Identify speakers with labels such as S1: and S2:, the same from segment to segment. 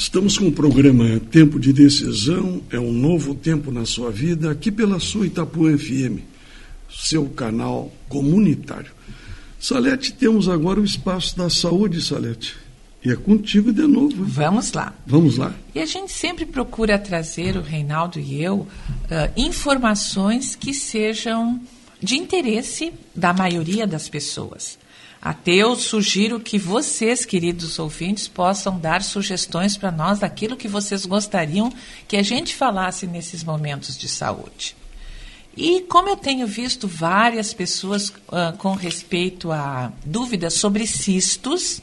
S1: Estamos com o programa Tempo de Decisão, é um novo tempo na sua vida, aqui pela sua Itapuã FM, seu canal comunitário. Salete, temos agora o espaço da saúde, Salete. E é contigo de novo.
S2: Vamos lá.
S1: Vamos lá.
S2: E a gente sempre procura trazer, o Reinaldo e eu, uh, informações que sejam de interesse da maioria das pessoas. Até eu sugiro que vocês, queridos ouvintes, possam dar sugestões para nós daquilo que vocês gostariam que a gente falasse nesses momentos de saúde. E como eu tenho visto várias pessoas uh, com respeito a dúvidas sobre cistos,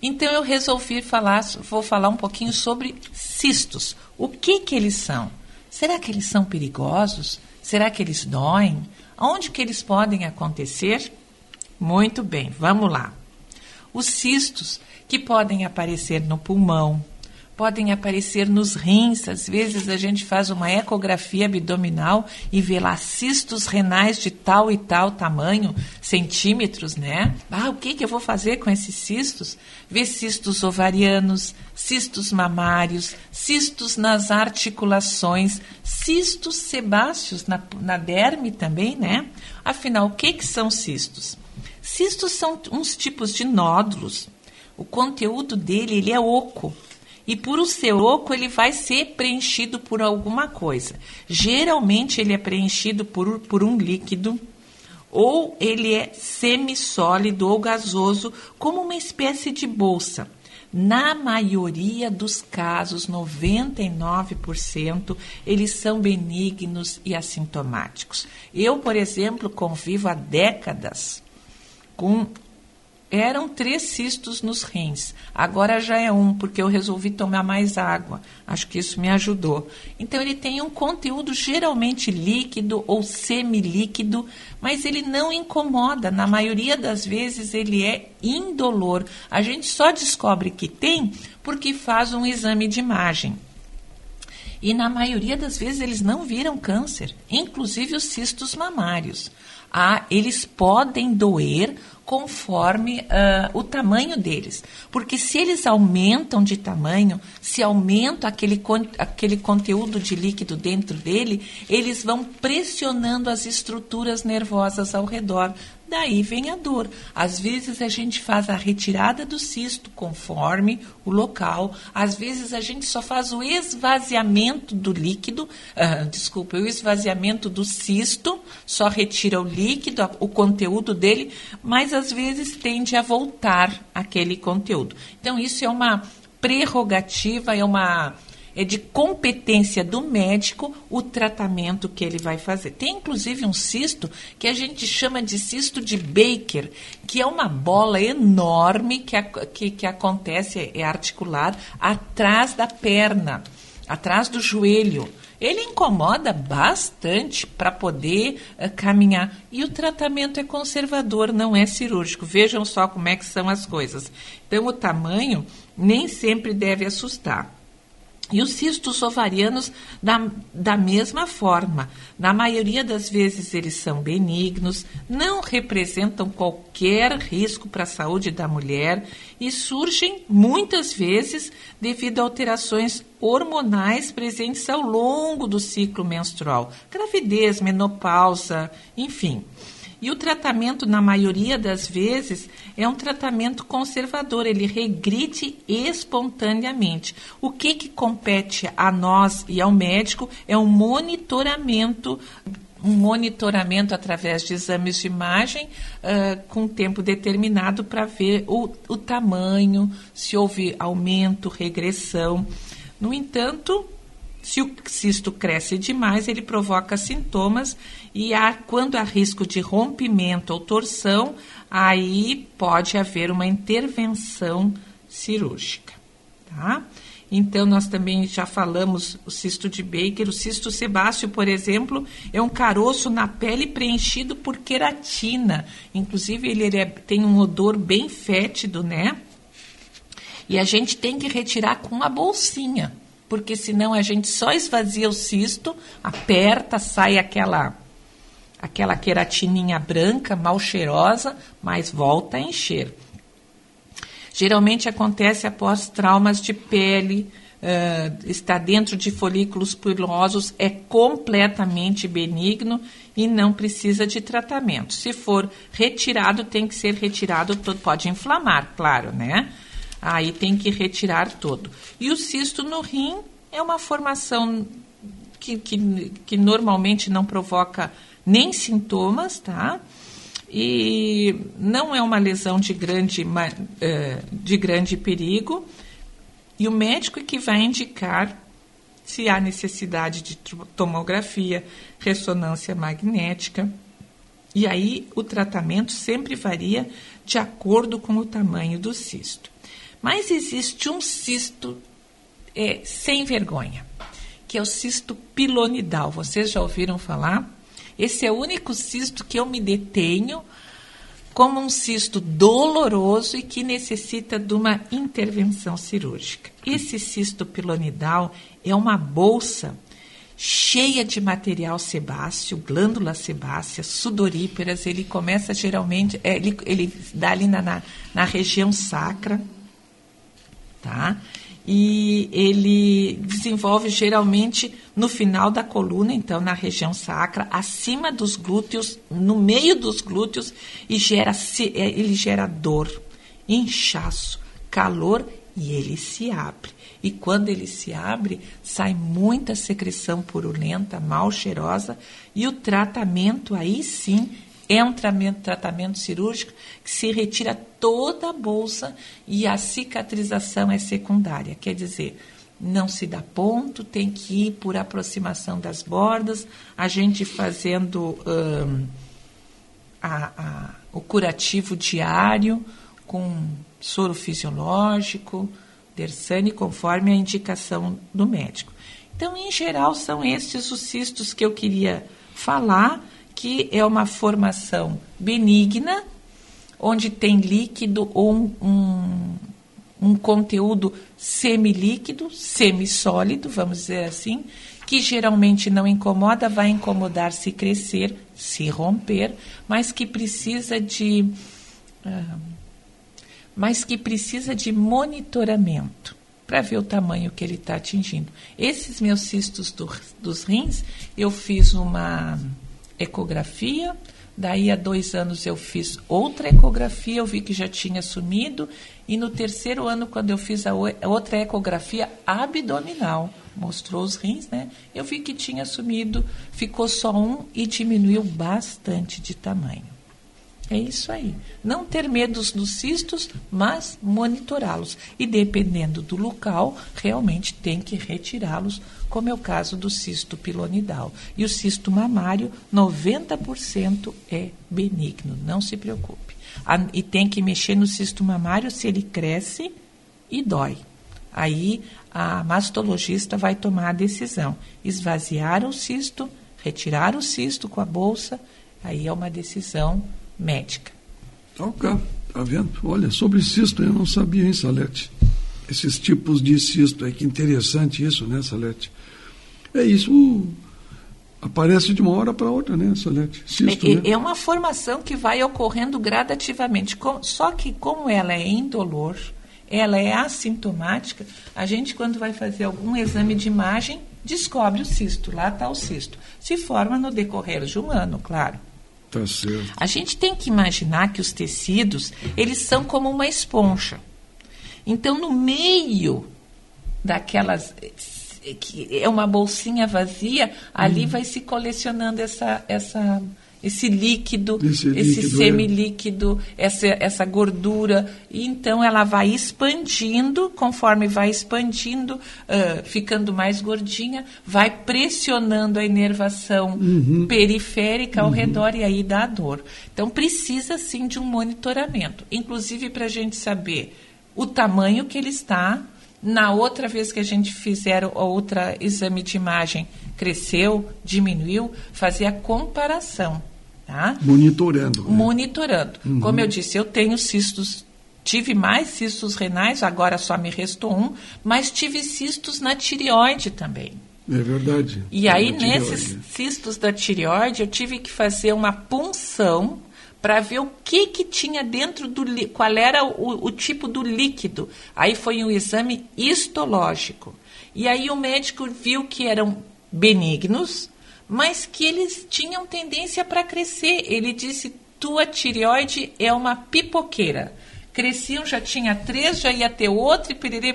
S2: então eu resolvi falar, vou falar um pouquinho sobre cistos. O que que eles são? Será que eles são perigosos? Será que eles doem? Onde que eles podem acontecer? Muito bem, vamos lá. Os cistos que podem aparecer no pulmão, podem aparecer nos rins. Às vezes a gente faz uma ecografia abdominal e vê lá cistos renais de tal e tal tamanho, centímetros, né? Ah, o que, que eu vou fazer com esses cistos? Vê cistos ovarianos, cistos mamários, cistos nas articulações, cistos sebáceos na, na derme também, né? Afinal, o que, que são cistos? Cistos são uns tipos de nódulos. O conteúdo dele ele é oco. E por o ser oco, ele vai ser preenchido por alguma coisa. Geralmente ele é preenchido por, por um líquido, ou ele é semissólido ou gasoso, como uma espécie de bolsa. Na maioria dos casos, 99%, eles são benignos e assintomáticos. Eu, por exemplo, convivo há décadas com eram três cistos nos rins. Agora já é um, porque eu resolvi tomar mais água. Acho que isso me ajudou. Então ele tem um conteúdo geralmente líquido ou semilíquido, mas ele não incomoda. Na maioria das vezes ele é indolor. A gente só descobre que tem porque faz um exame de imagem. E na maioria das vezes eles não viram câncer, inclusive os cistos mamários. Ah, eles podem doer conforme uh, o tamanho deles. Porque se eles aumentam de tamanho, se aumenta aquele, aquele conteúdo de líquido dentro dele, eles vão pressionando as estruturas nervosas ao redor, daí vem a dor. Às vezes a gente faz a retirada do cisto conforme o local, às vezes a gente só faz o esvaziamento do líquido, uh, desculpa, o esvaziamento do cisto, só retira o líquido, o conteúdo dele, mas às vezes tende a voltar aquele conteúdo. Então isso é uma prerrogativa, é uma é de competência do médico o tratamento que ele vai fazer. Tem inclusive um cisto que a gente chama de cisto de Baker, que é uma bola enorme que, que, que acontece, é articular, atrás da perna, atrás do joelho. Ele incomoda bastante para poder uh, caminhar. E o tratamento é conservador, não é cirúrgico. Vejam só como é que são as coisas. Então, o tamanho nem sempre deve assustar. E os cistos ovarianos, da, da mesma forma. Na maioria das vezes, eles são benignos, não representam qualquer risco para a saúde da mulher e surgem muitas vezes devido a alterações hormonais presentes ao longo do ciclo menstrual gravidez, menopausa, enfim. E o tratamento, na maioria das vezes, é um tratamento conservador, ele regride espontaneamente. O que, que compete a nós e ao médico é um monitoramento um monitoramento através de exames de imagem uh, com tempo determinado para ver o, o tamanho, se houve aumento, regressão. No entanto, se o cisto cresce demais, ele provoca sintomas e há, quando há risco de rompimento ou torção, aí pode haver uma intervenção cirúrgica, tá? Então, nós também já falamos o cisto de Baker. O cisto sebáceo, por exemplo, é um caroço na pele preenchido por queratina. Inclusive, ele, é, tem um odor bem fétido, né? E a gente tem que retirar com uma bolsinha porque senão a gente só esvazia o cisto, aperta, sai aquela aquela queratininha branca, mal cheirosa, mas volta a encher. Geralmente acontece após traumas de pele, uh, está dentro de folículos pilosos, é completamente benigno e não precisa de tratamento. Se for retirado, tem que ser retirado. Pode inflamar, claro, né? Aí tem que retirar todo. E o cisto no rim é uma formação que, que, que normalmente não provoca nem sintomas, tá? E não é uma lesão de grande, eh, de grande perigo. E o médico é que vai indicar se há necessidade de tomografia, ressonância magnética. E aí o tratamento sempre varia de acordo com o tamanho do cisto. Mas existe um cisto é, sem vergonha, que é o cisto pilonidal. Vocês já ouviram falar? Esse é o único cisto que eu me detenho como um cisto doloroso e que necessita de uma intervenção cirúrgica. Esse cisto pilonidal é uma bolsa cheia de material sebáceo, glândula sebácea, sudoríperas. Ele começa geralmente, é, ele, ele dá ali na, na, na região sacra, tá? e ele desenvolve geralmente no final da coluna, então na região sacra, acima dos glúteos, no meio dos glúteos e gera é, ele gera dor, inchaço, calor e ele se abre. E quando ele se abre, sai muita secreção purulenta, mal cheirosa, e o tratamento aí sim é um tratamento, cirúrgico que se retira toda a bolsa e a cicatrização é secundária. Quer dizer, não se dá ponto, tem que ir por aproximação das bordas, a gente fazendo hum, a, a, o curativo diário com soro fisiológico, Dersane, conforme a indicação do médico. Então, em geral, são estes os cistos que eu queria falar que é uma formação benigna, onde tem líquido ou um, um, um conteúdo semilíquido, semissólido, vamos dizer assim, que geralmente não incomoda, vai incomodar se crescer, se romper, mas que precisa de. Uh, mas que precisa de monitoramento para ver o tamanho que ele está atingindo. Esses meus cistos do, dos rins, eu fiz uma ecografia. Daí, há dois anos, eu fiz outra ecografia, eu vi que já tinha sumido. E no terceiro ano, quando eu fiz a outra ecografia abdominal, mostrou os rins, né? Eu vi que tinha sumido, ficou só um e diminuiu bastante de tamanho. É isso aí. Não ter medo dos cistos, mas monitorá-los. E dependendo do local, realmente tem que retirá-los, como é o caso do cisto pilonidal. E o cisto mamário, 90% é benigno, não se preocupe. E tem que mexer no cisto mamário se ele cresce e dói. Aí a mastologista vai tomar a decisão: esvaziar o cisto, retirar o cisto com a bolsa. Aí é uma decisão médica.
S1: Ok, tá vendo? Olha, sobre cisto eu não sabia, hein, Salete? Esses tipos de cisto aí, que interessante isso, né, Salete? É isso, aparece de uma hora para outra, né, Salete?
S2: Cisto, é, né? é uma formação que vai ocorrendo gradativamente, só que como ela é indolor, ela é assintomática, a gente quando vai fazer algum exame de imagem, descobre o cisto, lá está o cisto. Se forma no decorrer de um ano, claro.
S1: Tá certo.
S2: A gente tem que imaginar que os tecidos, eles são como uma esponja. Então, no meio daquelas que é uma bolsinha vazia, ali hum. vai se colecionando essa essa esse líquido, esse, esse líquido, é. semilíquido, é. essa, essa gordura. E então ela vai expandindo, conforme vai expandindo, uh, ficando mais gordinha, vai pressionando a inervação uhum. periférica ao uhum. redor e aí dá dor. Então precisa sim de um monitoramento, inclusive para a gente saber o tamanho que ele está. Na outra vez que a gente fizer o outra exame de imagem, cresceu, diminuiu, fazer a comparação. Tá?
S1: Monitorando.
S2: Né? Monitorando. Uhum. Como eu disse, eu tenho cistos, tive mais cistos renais, agora só me restou um, mas tive cistos na tireoide também.
S1: É verdade.
S2: E aí, nesses cistos da tireoide, eu tive que fazer uma punção para ver o que, que tinha dentro do qual era o, o tipo do líquido. Aí foi um exame histológico. E aí o médico viu que eram benignos, mas que eles tinham tendência para crescer. Ele disse: tua tireoide é uma pipoqueira cresciam, já tinha três, já ia ter outro, e pererê.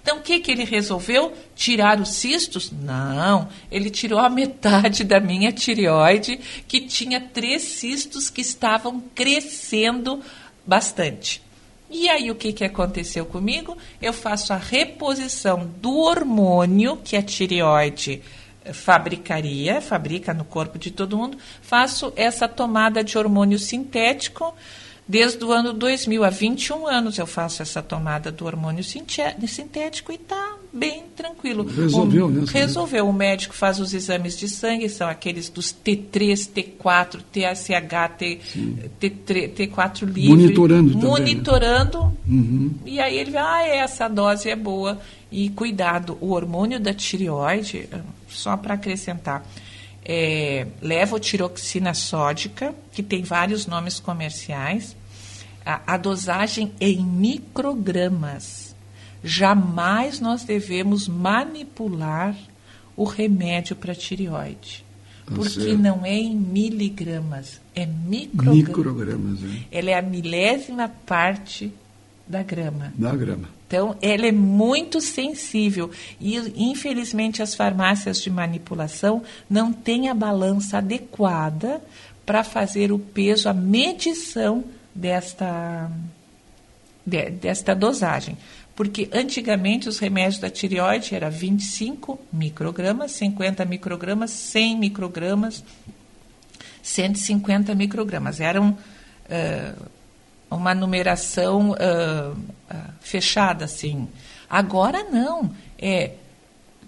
S2: Então, o que, que ele resolveu? Tirar os cistos? Não, ele tirou a metade da minha tireoide, que tinha três cistos que estavam crescendo bastante. E aí, o que, que aconteceu comigo? Eu faço a reposição do hormônio que a tireoide fabricaria, fabrica no corpo de todo mundo, faço essa tomada de hormônio sintético Desde o ano 2000, há 21 anos, eu faço essa tomada do hormônio sintético e está bem tranquilo.
S1: Resolveu,
S2: o,
S1: né?
S2: Resolveu. O médico faz os exames de sangue, são aqueles dos T3, T4, TSH, T, T3, T4 livre.
S1: Monitorando também.
S2: Né? Monitorando.
S1: Né? Uhum.
S2: E aí ele vai, ah, essa dose é boa. E cuidado, o hormônio da tireoide, só para acrescentar, é, levotiroxina sódica, que tem vários nomes comerciais, a, a dosagem é em microgramas. Jamais nós devemos manipular o remédio para tireoide. Tá porque certo. não é em miligramas, é microgramas.
S1: Microgramas,
S2: é. Ela é a milésima parte da grama.
S1: Da grama.
S2: Então, ela é muito sensível e, infelizmente, as farmácias de manipulação não têm a balança adequada para fazer o peso, a medição desta, de, desta dosagem. Porque antigamente os remédios da tireoide eram 25 microgramas, 50 microgramas, 100 microgramas, 150 microgramas. Eram uh, uma numeração uh, fechada, assim. Agora não. É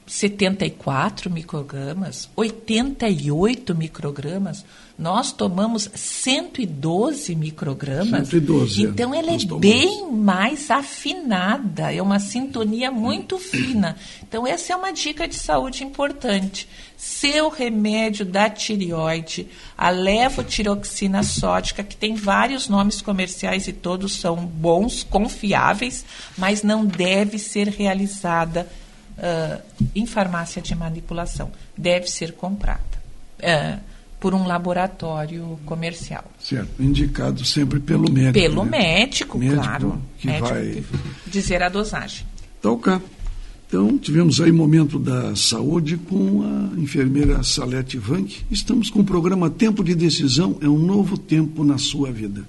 S2: 74 microgramas, 88 microgramas, nós tomamos 112 microgramas.
S1: 112.
S2: Então ela é bem mais afinada, é uma sintonia muito fina. Então essa é uma dica de saúde importante. Seu remédio da tireoide, a levotiroxina sódica, que tem vários nomes comerciais e todos são bons, confiáveis, mas não deve ser realizada uh, em farmácia de manipulação. Deve ser comprada uh, por um laboratório comercial.
S1: Certo, indicado sempre pelo médico.
S2: Pelo
S1: né?
S2: médico,
S1: médico,
S2: claro.
S1: Que
S2: médico
S1: vai
S2: dizer a dosagem.
S1: Tá ok. Então, tivemos aí momento da saúde com a enfermeira Salete Vanck. Estamos com o programa Tempo de Decisão, é um novo tempo na sua vida.